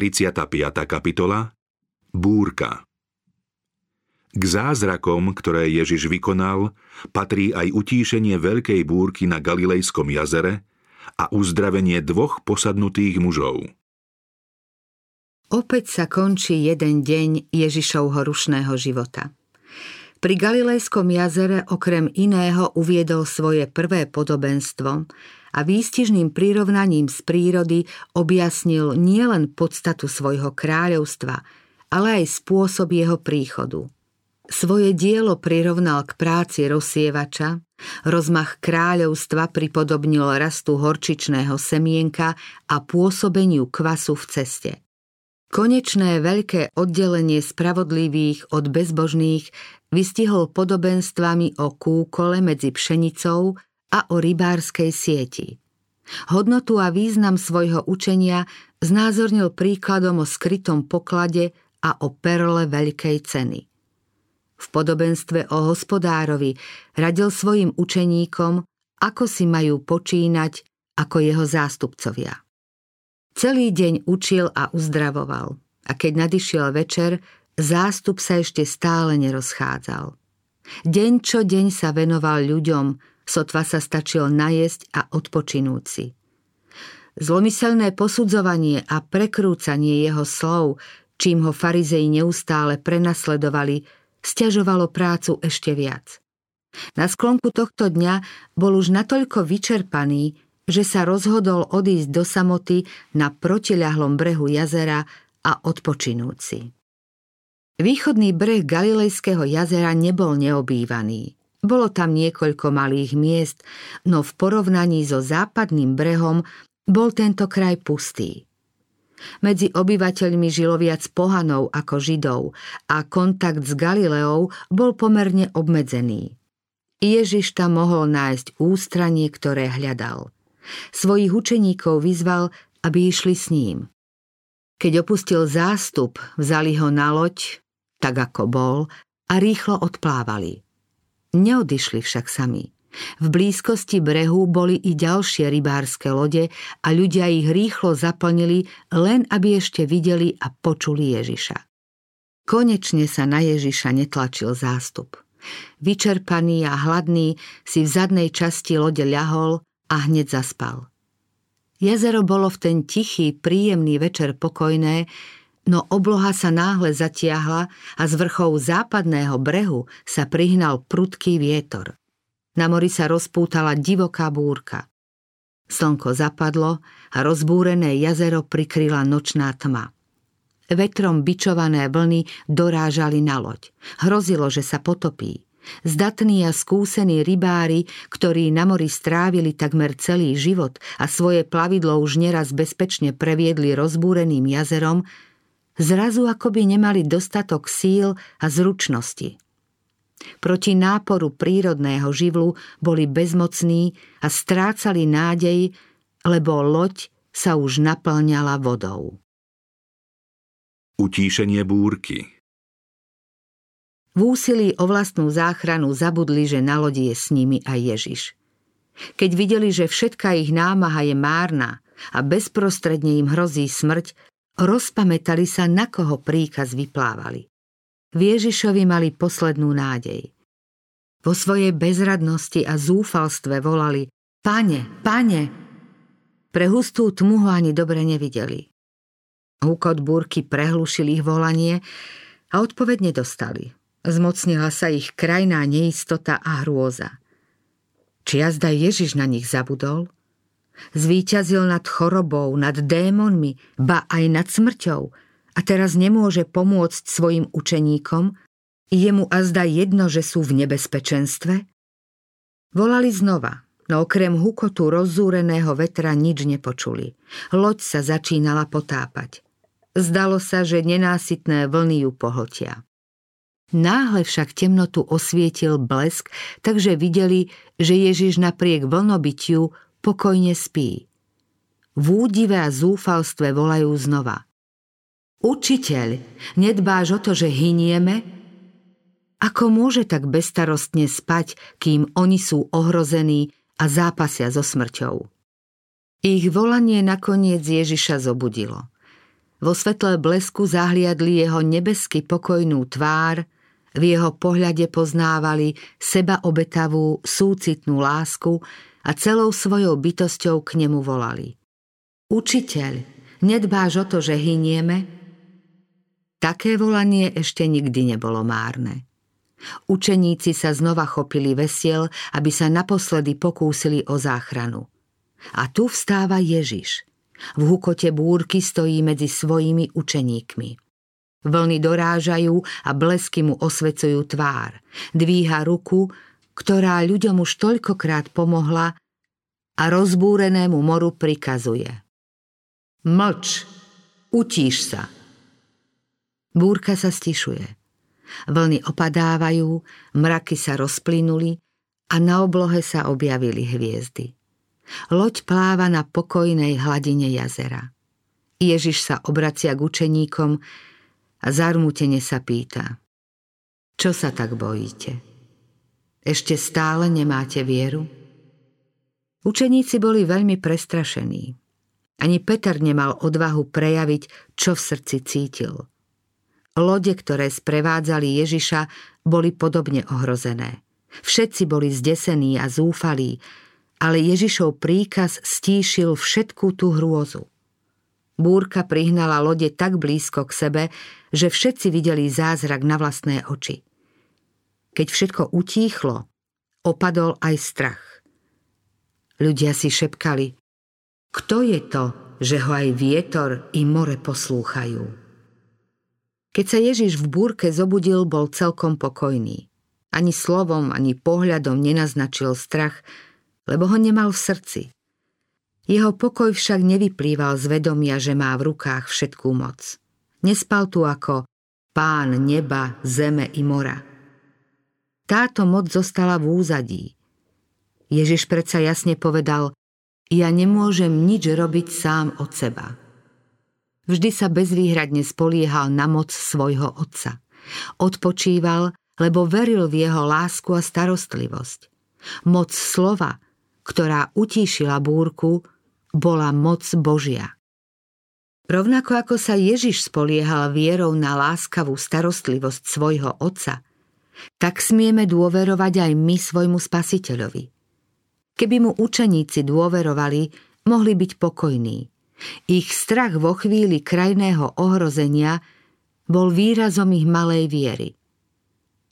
35. kapitola Búrka K zázrakom, ktoré Ježiš vykonal, patrí aj utíšenie veľkej búrky na Galilejskom jazere a uzdravenie dvoch posadnutých mužov. Opäť sa končí jeden deň Ježišovho rušného života. Pri Galilejskom jazere okrem iného uviedol svoje prvé podobenstvo a výstižným prirovnaním z prírody objasnil nielen podstatu svojho kráľovstva, ale aj spôsob jeho príchodu. Svoje dielo prirovnal k práci rozsievača, rozmach kráľovstva pripodobnil rastu horčičného semienka a pôsobeniu kvasu v ceste. Konečné veľké oddelenie spravodlivých od bezbožných vystihol podobenstvami o kúkole medzi pšenicou a o rybárskej sieti. Hodnotu a význam svojho učenia znázornil príkladom o skrytom poklade a o perle veľkej ceny. V podobenstve o hospodárovi radil svojim učeníkom, ako si majú počínať ako jeho zástupcovia. Celý deň učil a uzdravoval a keď nadišiel večer, zástup sa ešte stále nerozchádzal. Deň čo deň sa venoval ľuďom, sotva sa stačil najesť a odpočinúci. Zlomyselné posudzovanie a prekrúcanie jeho slov, čím ho farizei neustále prenasledovali, stiažovalo prácu ešte viac. Na sklonku tohto dňa bol už natoľko vyčerpaný, že sa rozhodol odísť do samoty na protiľahlom brehu jazera a odpočinúci. Východný breh Galilejského jazera nebol neobývaný. Bolo tam niekoľko malých miest, no v porovnaní so západným brehom bol tento kraj pustý. Medzi obyvateľmi žilo viac pohanov ako židov a kontakt s Galileou bol pomerne obmedzený. Ježiš tam mohol nájsť ústranie, ktoré hľadal. Svojich učeníkov vyzval, aby išli s ním. Keď opustil zástup, vzali ho na loď, tak ako bol, a rýchlo odplávali. Neodišli však sami. V blízkosti brehu boli i ďalšie rybárske lode a ľudia ich rýchlo zaplnili, len aby ešte videli a počuli Ježiša. Konečne sa na Ježiša netlačil zástup. Vyčerpaný a hladný si v zadnej časti lode ľahol a hneď zaspal. Jezero bolo v ten tichý, príjemný večer pokojné, no obloha sa náhle zatiahla a z vrchov západného brehu sa prihnal prudký vietor. Na mori sa rozpútala divoká búrka. Slnko zapadlo a rozbúrené jazero prikryla nočná tma. Vetrom bičované vlny dorážali na loď. Hrozilo, že sa potopí. Zdatní a skúsení rybári, ktorí na mori strávili takmer celý život a svoje plavidlo už neraz bezpečne previedli rozbúreným jazerom, zrazu akoby nemali dostatok síl a zručnosti. Proti náporu prírodného živlu boli bezmocní a strácali nádej, lebo loď sa už naplňala vodou. Utíšenie búrky V úsilí o vlastnú záchranu zabudli, že na lodi je s nimi aj Ježiš. Keď videli, že všetká ich námaha je márna a bezprostredne im hrozí smrť, rozpamätali sa, na koho príkaz vyplávali. V Ježišovi mali poslednú nádej. Vo svojej bezradnosti a zúfalstve volali Pane, pane! Pre hustú tmu ho ani dobre nevideli. Húkot búrky prehlušil ich volanie a odpoveď nedostali. Zmocnila sa ich krajná neistota a hrôza. Či jazda Ježiš na nich zabudol? Zvíťazil nad chorobou, nad démonmi, ba aj nad smrťou a teraz nemôže pomôcť svojim učeníkom? Je mu azda jedno, že sú v nebezpečenstve? Volali znova, no okrem hukotu rozzúreného vetra nič nepočuli. Loď sa začínala potápať. Zdalo sa, že nenásytné vlny ju pohltia. Náhle však temnotu osvietil blesk, takže videli, že Ježiš napriek vlnobytiu pokojne spí. V údive a zúfalstve volajú znova. Učiteľ, nedbáš o to, že hynieme? Ako môže tak bestarostne spať, kým oni sú ohrození a zápasia so smrťou? Ich volanie nakoniec Ježiša zobudilo. Vo svetle blesku zahliadli jeho nebesky pokojnú tvár, v jeho pohľade poznávali seba obetavú, súcitnú lásku a celou svojou bytosťou k nemu volali. Učiteľ, nedbáš o to, že hynieme? Také volanie ešte nikdy nebolo márne. Učeníci sa znova chopili vesiel, aby sa naposledy pokúsili o záchranu. A tu vstáva Ježiš – v hukote búrky stojí medzi svojimi učeníkmi. Vlny dorážajú a blesky mu osvecujú tvár. Dvíha ruku, ktorá ľuďom už toľkokrát pomohla a rozbúrenému moru prikazuje. Mlč, utíš sa. Búrka sa stišuje. Vlny opadávajú, mraky sa rozplynuli a na oblohe sa objavili hviezdy. Loď pláva na pokojnej hladine jazera. Ježiš sa obracia k učeníkom a zarmútene sa pýta. Čo sa tak bojíte? Ešte stále nemáte vieru? Učeníci boli veľmi prestrašení. Ani Peter nemal odvahu prejaviť, čo v srdci cítil. Lode, ktoré sprevádzali Ježiša, boli podobne ohrozené. Všetci boli zdesení a zúfalí, ale Ježišov príkaz stíšil všetkú tú hrôzu. Búrka prihnala lode tak blízko k sebe, že všetci videli zázrak na vlastné oči. Keď všetko utíchlo, opadol aj strach. Ľudia si šepkali, kto je to, že ho aj vietor i more poslúchajú. Keď sa Ježiš v búrke zobudil, bol celkom pokojný. Ani slovom, ani pohľadom nenaznačil strach, lebo ho nemal v srdci. Jeho pokoj však nevyplýval z vedomia, že má v rukách všetkú moc. Nespal tu ako pán neba, zeme i mora. Táto moc zostala v úzadí. Ježiš predsa jasne povedal, ja nemôžem nič robiť sám od seba. Vždy sa bezvýhradne spoliehal na moc svojho otca. Odpočíval, lebo veril v jeho lásku a starostlivosť. Moc slova, ktorá utíšila búrku, bola moc Božia. Rovnako ako sa Ježiš spoliehal vierou na láskavú starostlivosť svojho Otca, tak smieme dôverovať aj my svojmu Spasiteľovi. Keby mu učeníci dôverovali, mohli byť pokojní. Ich strach vo chvíli krajného ohrozenia bol výrazom ich malej viery.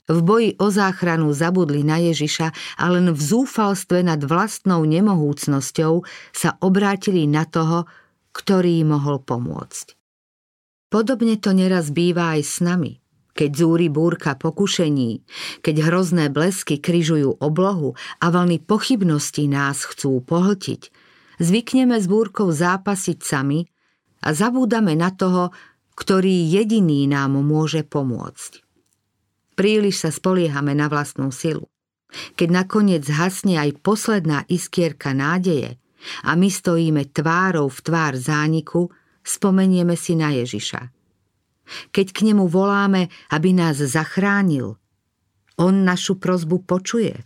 V boji o záchranu zabudli na Ježiša a len v zúfalstve nad vlastnou nemohúcnosťou sa obrátili na toho, ktorý mohol pomôcť. Podobne to neraz býva aj s nami. Keď zúri búrka pokušení, keď hrozné blesky kryžujú oblohu a vlny pochybností nás chcú pohltiť, zvykneme s búrkou zápasiť sami a zabúdame na toho, ktorý jediný nám môže pomôcť. Príliš sa spoliehame na vlastnú silu. Keď nakoniec hasne aj posledná iskierka nádeje a my stojíme tvárou v tvár zániku, spomenieme si na Ježiša. Keď k nemu voláme, aby nás zachránil, on našu prozbu počuje.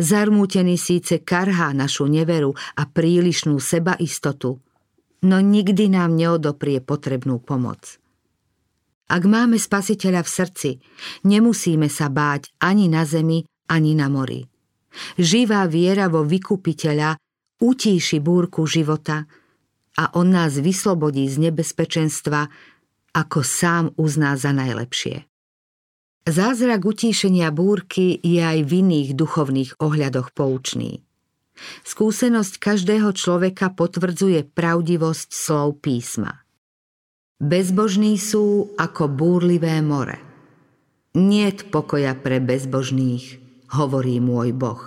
Zarmútený síce karhá našu neveru a prílišnú sebaistotu, no nikdy nám neodoprie potrebnú pomoc. Ak máme spasiteľa v srdci, nemusíme sa báť ani na zemi, ani na mori. Živá viera vo vykupiteľa utíši búrku života a on nás vyslobodí z nebezpečenstva, ako sám uzná za najlepšie. Zázrak utíšenia búrky je aj v iných duchovných ohľadoch poučný. Skúsenosť každého človeka potvrdzuje pravdivosť slov písma. Bezbožní sú ako búrlivé more. Niet pokoja pre bezbožných, hovorí môj Boh.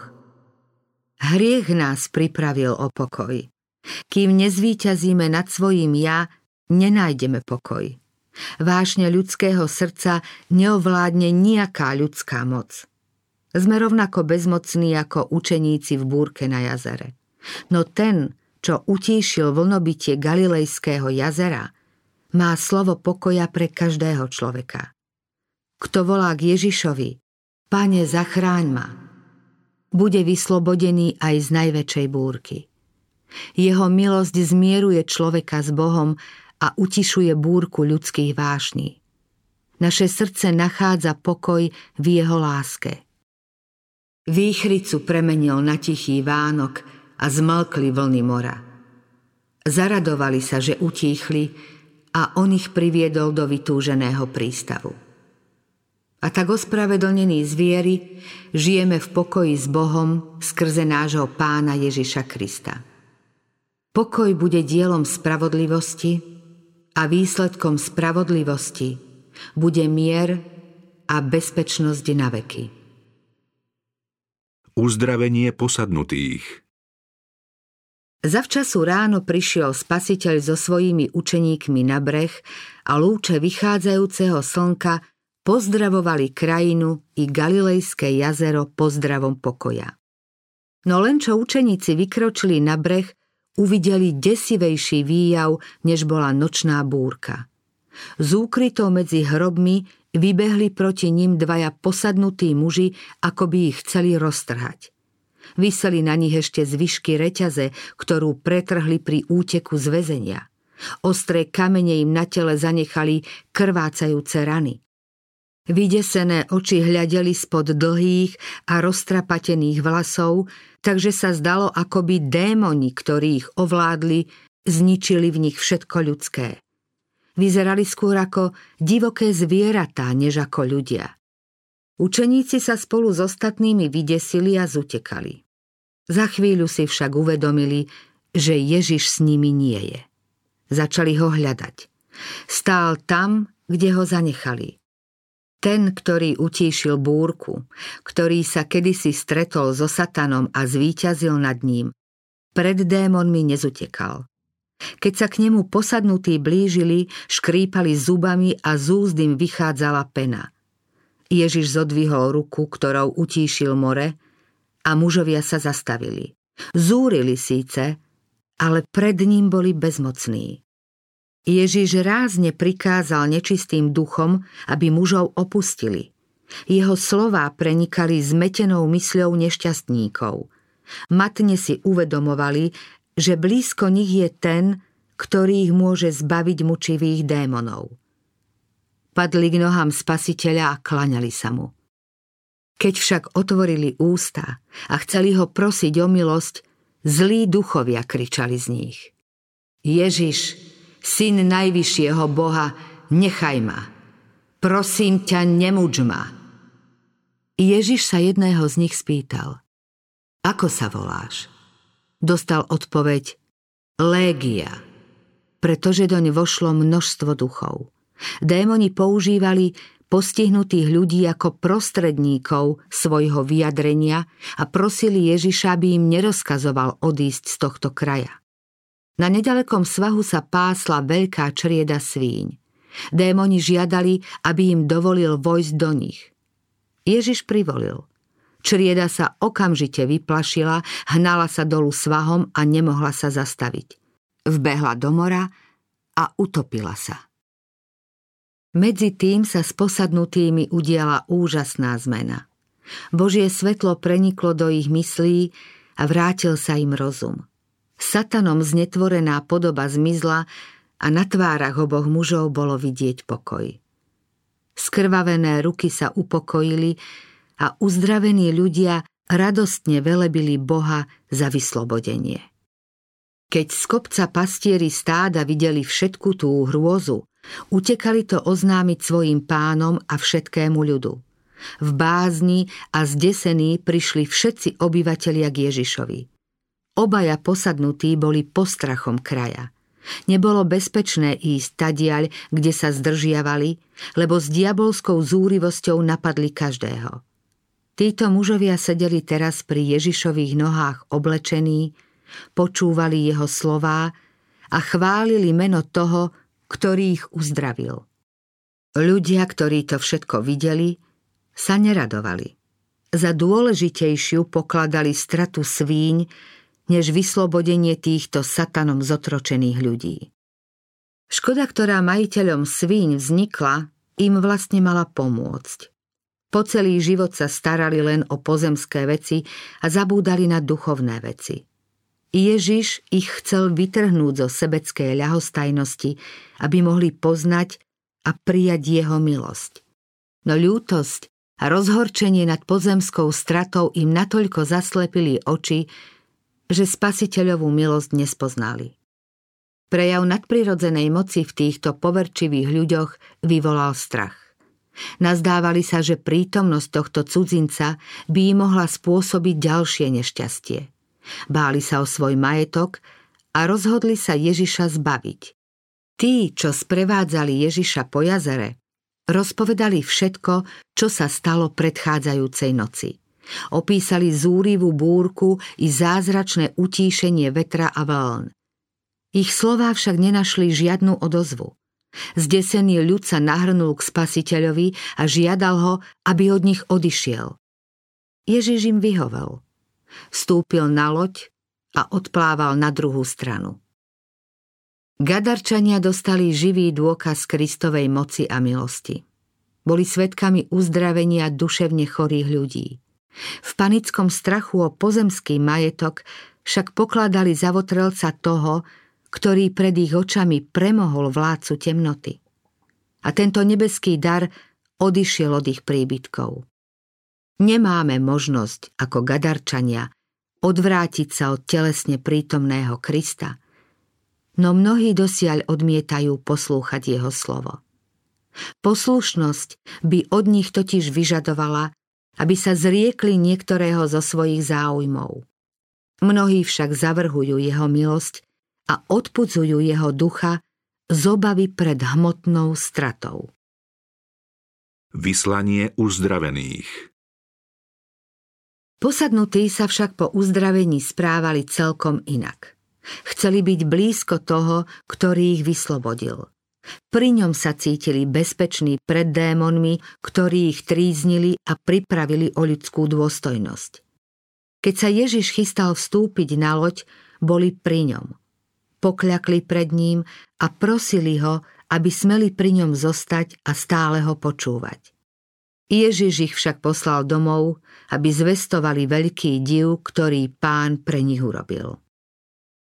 Hriech nás pripravil o pokoj. Kým nezvíťazíme nad svojím ja, nenájdeme pokoj. Vášne ľudského srdca neovládne nejaká ľudská moc. Sme rovnako bezmocní ako učeníci v búrke na jazere. No ten, čo utíšil vlnobytie Galilejského jazera, má slovo pokoja pre každého človeka. Kto volá k Ježišovi, Pane, zachráň ma, bude vyslobodený aj z najväčšej búrky. Jeho milosť zmieruje človeka s Bohom a utišuje búrku ľudských vášní. Naše srdce nachádza pokoj v jeho láske. Výchricu premenil na tichý Vánok a zmlkli vlny mora. Zaradovali sa, že utíchli a on ich priviedol do vytúženého prístavu. A tak ospravedlnení z viery žijeme v pokoji s Bohom skrze nášho pána Ježiša Krista. Pokoj bude dielom spravodlivosti a výsledkom spravodlivosti bude mier a bezpečnosť na veky. Uzdravenie posadnutých Zavčasu ráno prišiel spasiteľ so svojimi učeníkmi na breh a lúče vychádzajúceho slnka pozdravovali krajinu i Galilejské jazero pozdravom pokoja. No len čo učeníci vykročili na breh, uvideli desivejší výjav, než bola nočná búrka. Z úkrytov medzi hrobmi vybehli proti ním dvaja posadnutí muži, ako by ich chceli roztrhať. Vyseli na nich ešte zvyšky reťaze, ktorú pretrhli pri úteku z väzenia. Ostré kamene im na tele zanechali krvácajúce rany. Vydesené oči hľadeli spod dlhých a roztrapatených vlasov, takže sa zdalo, ako by démoni, ktorí ich ovládli, zničili v nich všetko ľudské. Vyzerali skôr ako divoké zvieratá, než ako ľudia. Učeníci sa spolu s ostatnými vydesili a zutekali. Za chvíľu si však uvedomili, že Ježiš s nimi nie je. Začali ho hľadať. Stál tam, kde ho zanechali. Ten, ktorý utíšil búrku, ktorý sa kedysi stretol so satanom a zvíťazil nad ním, pred démonmi nezutekal. Keď sa k nemu posadnutí blížili, škrípali zubami a z úzd vychádzala pena. Ježiš zodvihol ruku, ktorou utíšil more a mužovia sa zastavili. Zúrili síce, ale pred ním boli bezmocní. Ježiš rázne prikázal nečistým duchom, aby mužov opustili. Jeho slová prenikali zmetenou mysľou nešťastníkov. Matne si uvedomovali, že blízko nich je ten, ktorý ich môže zbaviť mučivých démonov. Padli k nohám spasiteľa a klaňali sa mu. Keď však otvorili ústa a chceli ho prosiť o milosť, zlí duchovia kričali z nich. Ježiš, syn najvyššieho Boha, nechaj ma. Prosím ťa, nemuč ma. Ježiš sa jedného z nich spýtal. Ako sa voláš? dostal odpoveď Légia, pretože doň vošlo množstvo duchov. Démoni používali postihnutých ľudí ako prostredníkov svojho vyjadrenia a prosili Ježiša, aby im nerozkazoval odísť z tohto kraja. Na nedalekom svahu sa pásla veľká črieda svíň. Démoni žiadali, aby im dovolil vojsť do nich. Ježiš privolil – Črieda sa okamžite vyplašila, hnala sa dolu svahom a nemohla sa zastaviť. Vbehla do mora a utopila sa. Medzi tým sa s posadnutými udiala úžasná zmena. Božie svetlo preniklo do ich myslí a vrátil sa im rozum. Satanom znetvorená podoba zmizla a na tvárach oboch mužov bolo vidieť pokoj. Skrvavené ruky sa upokojili a uzdravení ľudia radostne velebili Boha za vyslobodenie. Keď z kopca pastieri stáda videli všetku tú hrôzu, utekali to oznámiť svojim pánom a všetkému ľudu. V bázni a zdesení prišli všetci obyvatelia k Ježišovi. Obaja posadnutí boli postrachom kraja. Nebolo bezpečné ísť tadiaľ, kde sa zdržiavali, lebo s diabolskou zúrivosťou napadli každého. Títo mužovia sedeli teraz pri Ježišových nohách oblečení, počúvali jeho slová a chválili meno toho, ktorý ich uzdravil. Ľudia, ktorí to všetko videli, sa neradovali. Za dôležitejšiu pokladali stratu svíň, než vyslobodenie týchto satanom zotročených ľudí. Škoda, ktorá majiteľom svíň vznikla, im vlastne mala pomôcť. Po celý život sa starali len o pozemské veci a zabúdali na duchovné veci. Ježiš ich chcel vytrhnúť zo sebeckej ľahostajnosti, aby mohli poznať a prijať jeho milosť. No ľútosť a rozhorčenie nad pozemskou stratou im natoľko zaslepili oči, že spasiteľovú milosť nespoznali. Prejav nadprirodzenej moci v týchto poverčivých ľuďoch vyvolal strach. Nazdávali sa, že prítomnosť tohto cudzinca by im mohla spôsobiť ďalšie nešťastie. Báli sa o svoj majetok a rozhodli sa Ježiša zbaviť. Tí, čo sprevádzali Ježiša po jazere, rozpovedali všetko, čo sa stalo predchádzajúcej noci. Opísali zúrivú búrku i zázračné utíšenie vetra a vln. Ich slová však nenašli žiadnu odozvu. Zdesený ľud sa nahrnul k spasiteľovi a žiadal ho, aby od nich odišiel. Ježiš im vyhovel. Vstúpil na loď a odplával na druhú stranu. Gadarčania dostali živý dôkaz Kristovej moci a milosti. Boli svetkami uzdravenia duševne chorých ľudí. V panickom strachu o pozemský majetok však pokladali za votrelca toho, ktorý pred ich očami premohol vládcu temnoty. A tento nebeský dar odišiel od ich príbytkov. Nemáme možnosť, ako gadarčania, odvrátiť sa od telesne prítomného Krista, no mnohí dosiaľ odmietajú poslúchať jeho slovo. Poslušnosť by od nich totiž vyžadovala, aby sa zriekli niektorého zo svojich záujmov. Mnohí však zavrhujú jeho milosť a odpudzujú jeho ducha z obavy pred hmotnou stratou. Vyslanie uzdravených Posadnutí sa však po uzdravení správali celkom inak. Chceli byť blízko toho, ktorý ich vyslobodil. Pri ňom sa cítili bezpeční pred démonmi, ktorí ich tríznili a pripravili o ľudskú dôstojnosť. Keď sa Ježiš chystal vstúpiť na loď, boli pri ňom – pokľakli pred ním a prosili ho, aby smeli pri ňom zostať a stále ho počúvať. Ježiš ich však poslal domov, aby zvestovali veľký div, ktorý pán pre nich urobil.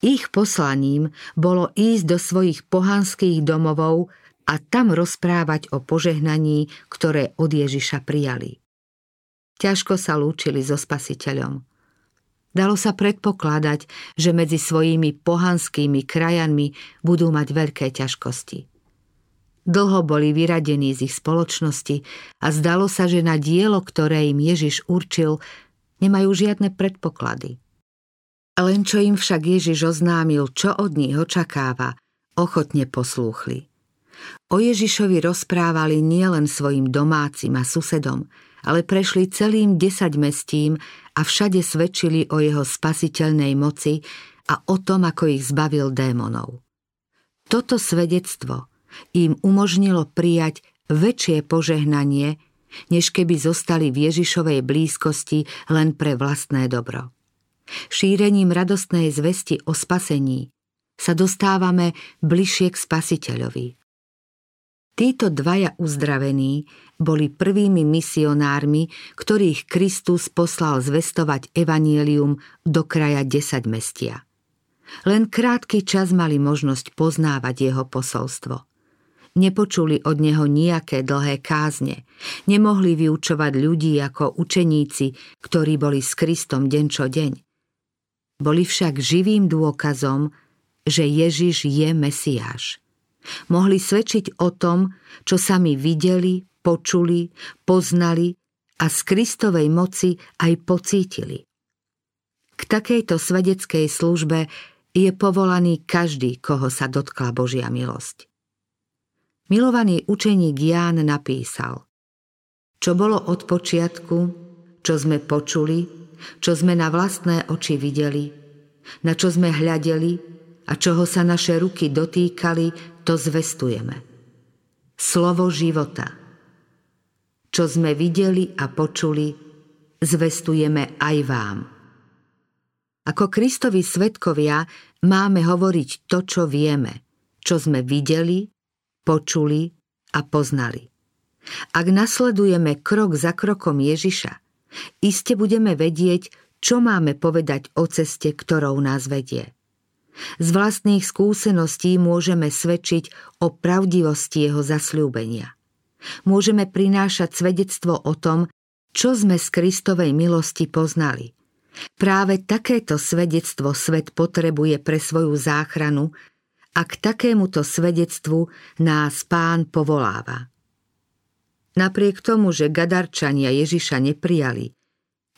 Ich poslaním bolo ísť do svojich pohanských domovov a tam rozprávať o požehnaní, ktoré od Ježiša prijali. Ťažko sa lúčili so spasiteľom. Dalo sa predpokladať, že medzi svojimi pohanskými krajanmi budú mať veľké ťažkosti. Dlho boli vyradení z ich spoločnosti a zdalo sa, že na dielo, ktoré im Ježiš určil, nemajú žiadne predpoklady. Len čo im však Ježiš oznámil, čo od nich očakáva, ochotne poslúchli. O Ježišovi rozprávali nielen svojim domácim a susedom, ale prešli celým desaťmestím a všade svedčili o jeho spasiteľnej moci a o tom, ako ich zbavil démonov. Toto svedectvo im umožnilo prijať väčšie požehnanie, než keby zostali v Ježišovej blízkosti len pre vlastné dobro. Šírením radostnej zvesti o spasení sa dostávame bližšie k spasiteľovi. Títo dvaja uzdravení boli prvými misionármi, ktorých Kristus poslal zvestovať evanielium do kraja desať mestia. Len krátky čas mali možnosť poznávať jeho posolstvo. Nepočuli od neho nejaké dlhé kázne, nemohli vyučovať ľudí ako učeníci, ktorí boli s Kristom deň čo deň. Boli však živým dôkazom, že Ježiš je Mesiáš. Mohli svedčiť o tom, čo sami videli, počuli, poznali a z Kristovej moci aj pocítili. K takejto svedeckej službe je povolaný každý, koho sa dotkla Božia milosť. Milovaný učeník Ján napísal Čo bolo od počiatku, čo sme počuli, čo sme na vlastné oči videli, na čo sme hľadeli a čoho sa naše ruky dotýkali, to zvestujeme. Slovo života. Čo sme videli a počuli, zvestujeme aj vám. Ako Kristovi svetkovia máme hovoriť to, čo vieme, čo sme videli, počuli a poznali. Ak nasledujeme krok za krokom Ježiša, iste budeme vedieť, čo máme povedať o ceste, ktorou nás vedie. Z vlastných skúseností môžeme svedčiť o pravdivosti jeho zasľúbenia. Môžeme prinášať svedectvo o tom, čo sme z Kristovej milosti poznali. Práve takéto svedectvo svet potrebuje pre svoju záchranu a k takémuto svedectvu nás pán povoláva. Napriek tomu, že Gadarčania Ježiša neprijali,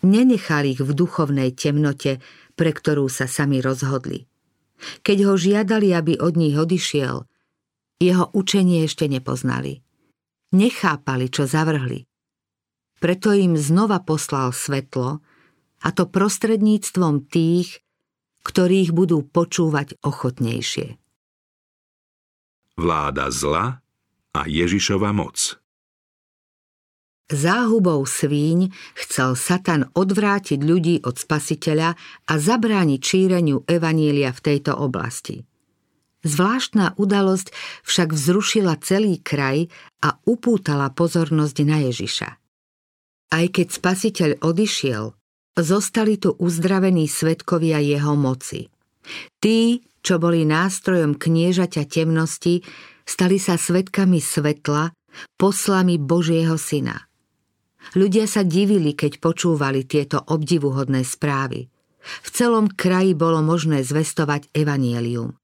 nenechal ich v duchovnej temnote, pre ktorú sa sami rozhodli. Keď ho žiadali, aby od nich odišiel, jeho učenie ešte nepoznali. Nechápali, čo zavrhli. Preto im znova poslal svetlo, a to prostredníctvom tých, ktorých budú počúvať ochotnejšie. Vláda zla a Ježišova moc Záhubou svíň chcel Satan odvrátiť ľudí od spasiteľa a zabrániť šíreniu evanília v tejto oblasti. Zvláštna udalosť však vzrušila celý kraj a upútala pozornosť na Ježiša. Aj keď spasiteľ odišiel, zostali tu uzdravení svetkovia jeho moci. Tí, čo boli nástrojom kniežaťa temnosti, stali sa svetkami svetla, poslami Božieho syna. Ľudia sa divili, keď počúvali tieto obdivuhodné správy. V celom kraji bolo možné zvestovať evanielium.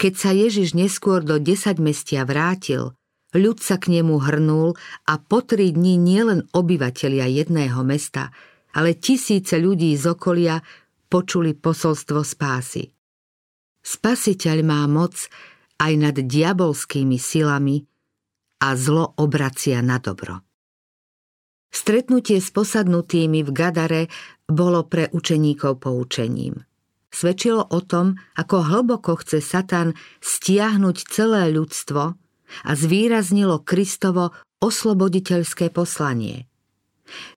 Keď sa Ježiš neskôr do desať mestia vrátil, Ľud sa k nemu hrnul a po tri dni nielen obyvatelia jedného mesta, ale tisíce ľudí z okolia počuli posolstvo spásy. Spasiteľ má moc aj nad diabolskými silami a zlo obracia na dobro. Stretnutie s posadnutými v Gadare bolo pre učeníkov poučením. Svedčilo o tom, ako hlboko chce Satan stiahnuť celé ľudstvo a zvýraznilo Kristovo osloboditeľské poslanie.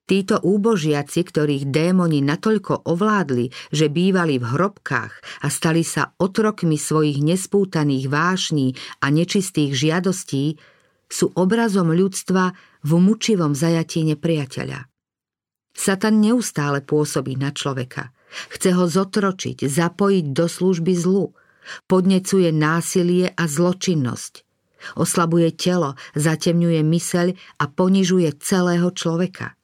Títo úbožiaci, ktorých démoni natoľko ovládli, že bývali v hrobkách a stali sa otrokmi svojich nespútaných vášní a nečistých žiadostí, sú obrazom ľudstva v mučivom zajatí nepriateľa. Satan neustále pôsobí na človeka. Chce ho zotročiť, zapojiť do služby zlu. Podnecuje násilie a zločinnosť – Oslabuje telo, zatemňuje myseľ a ponižuje celého človeka.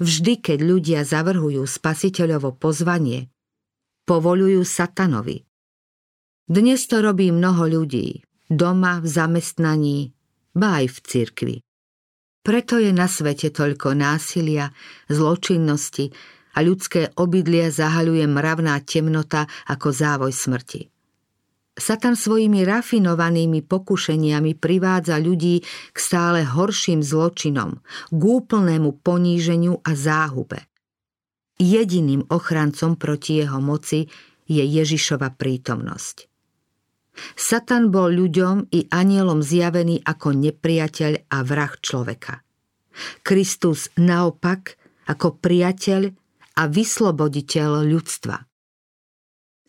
Vždy, keď ľudia zavrhujú spasiteľovo pozvanie, povolujú satanovi. Dnes to robí mnoho ľudí, doma, v zamestnaní, ba aj v cirkvi. Preto je na svete toľko násilia, zločinnosti a ľudské obydlie zahaľuje mravná temnota ako závoj smrti. Satan svojimi rafinovanými pokušeniami privádza ľudí k stále horším zločinom, k úplnému poníženiu a záhube. Jediným ochrancom proti jeho moci je Ježišova prítomnosť. Satan bol ľuďom i anielom zjavený ako nepriateľ a vrah človeka. Kristus naopak ako priateľ a vysloboditeľ ľudstva.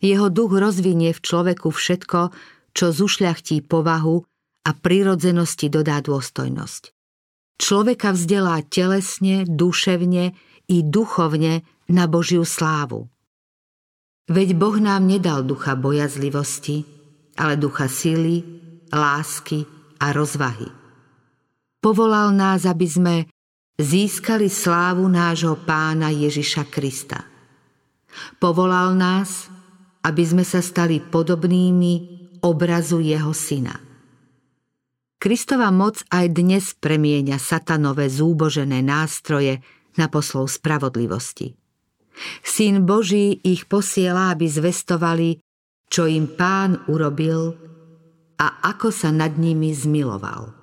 Jeho duch rozvinie v človeku všetko, čo zušľachtí povahu a prirodzenosti dodá dôstojnosť. Človeka vzdelá telesne, duševne i duchovne na Božiu slávu. Veď Boh nám nedal ducha bojazlivosti, ale ducha síly, lásky a rozvahy. Povolal nás, aby sme získali slávu nášho pána Ježiša Krista. Povolal nás, aby sme sa stali podobnými obrazu jeho syna. Kristova moc aj dnes premieňa satanové zúbožené nástroje na poslov spravodlivosti. Syn Boží ich posiela, aby zvestovali, čo im pán urobil a ako sa nad nimi zmiloval.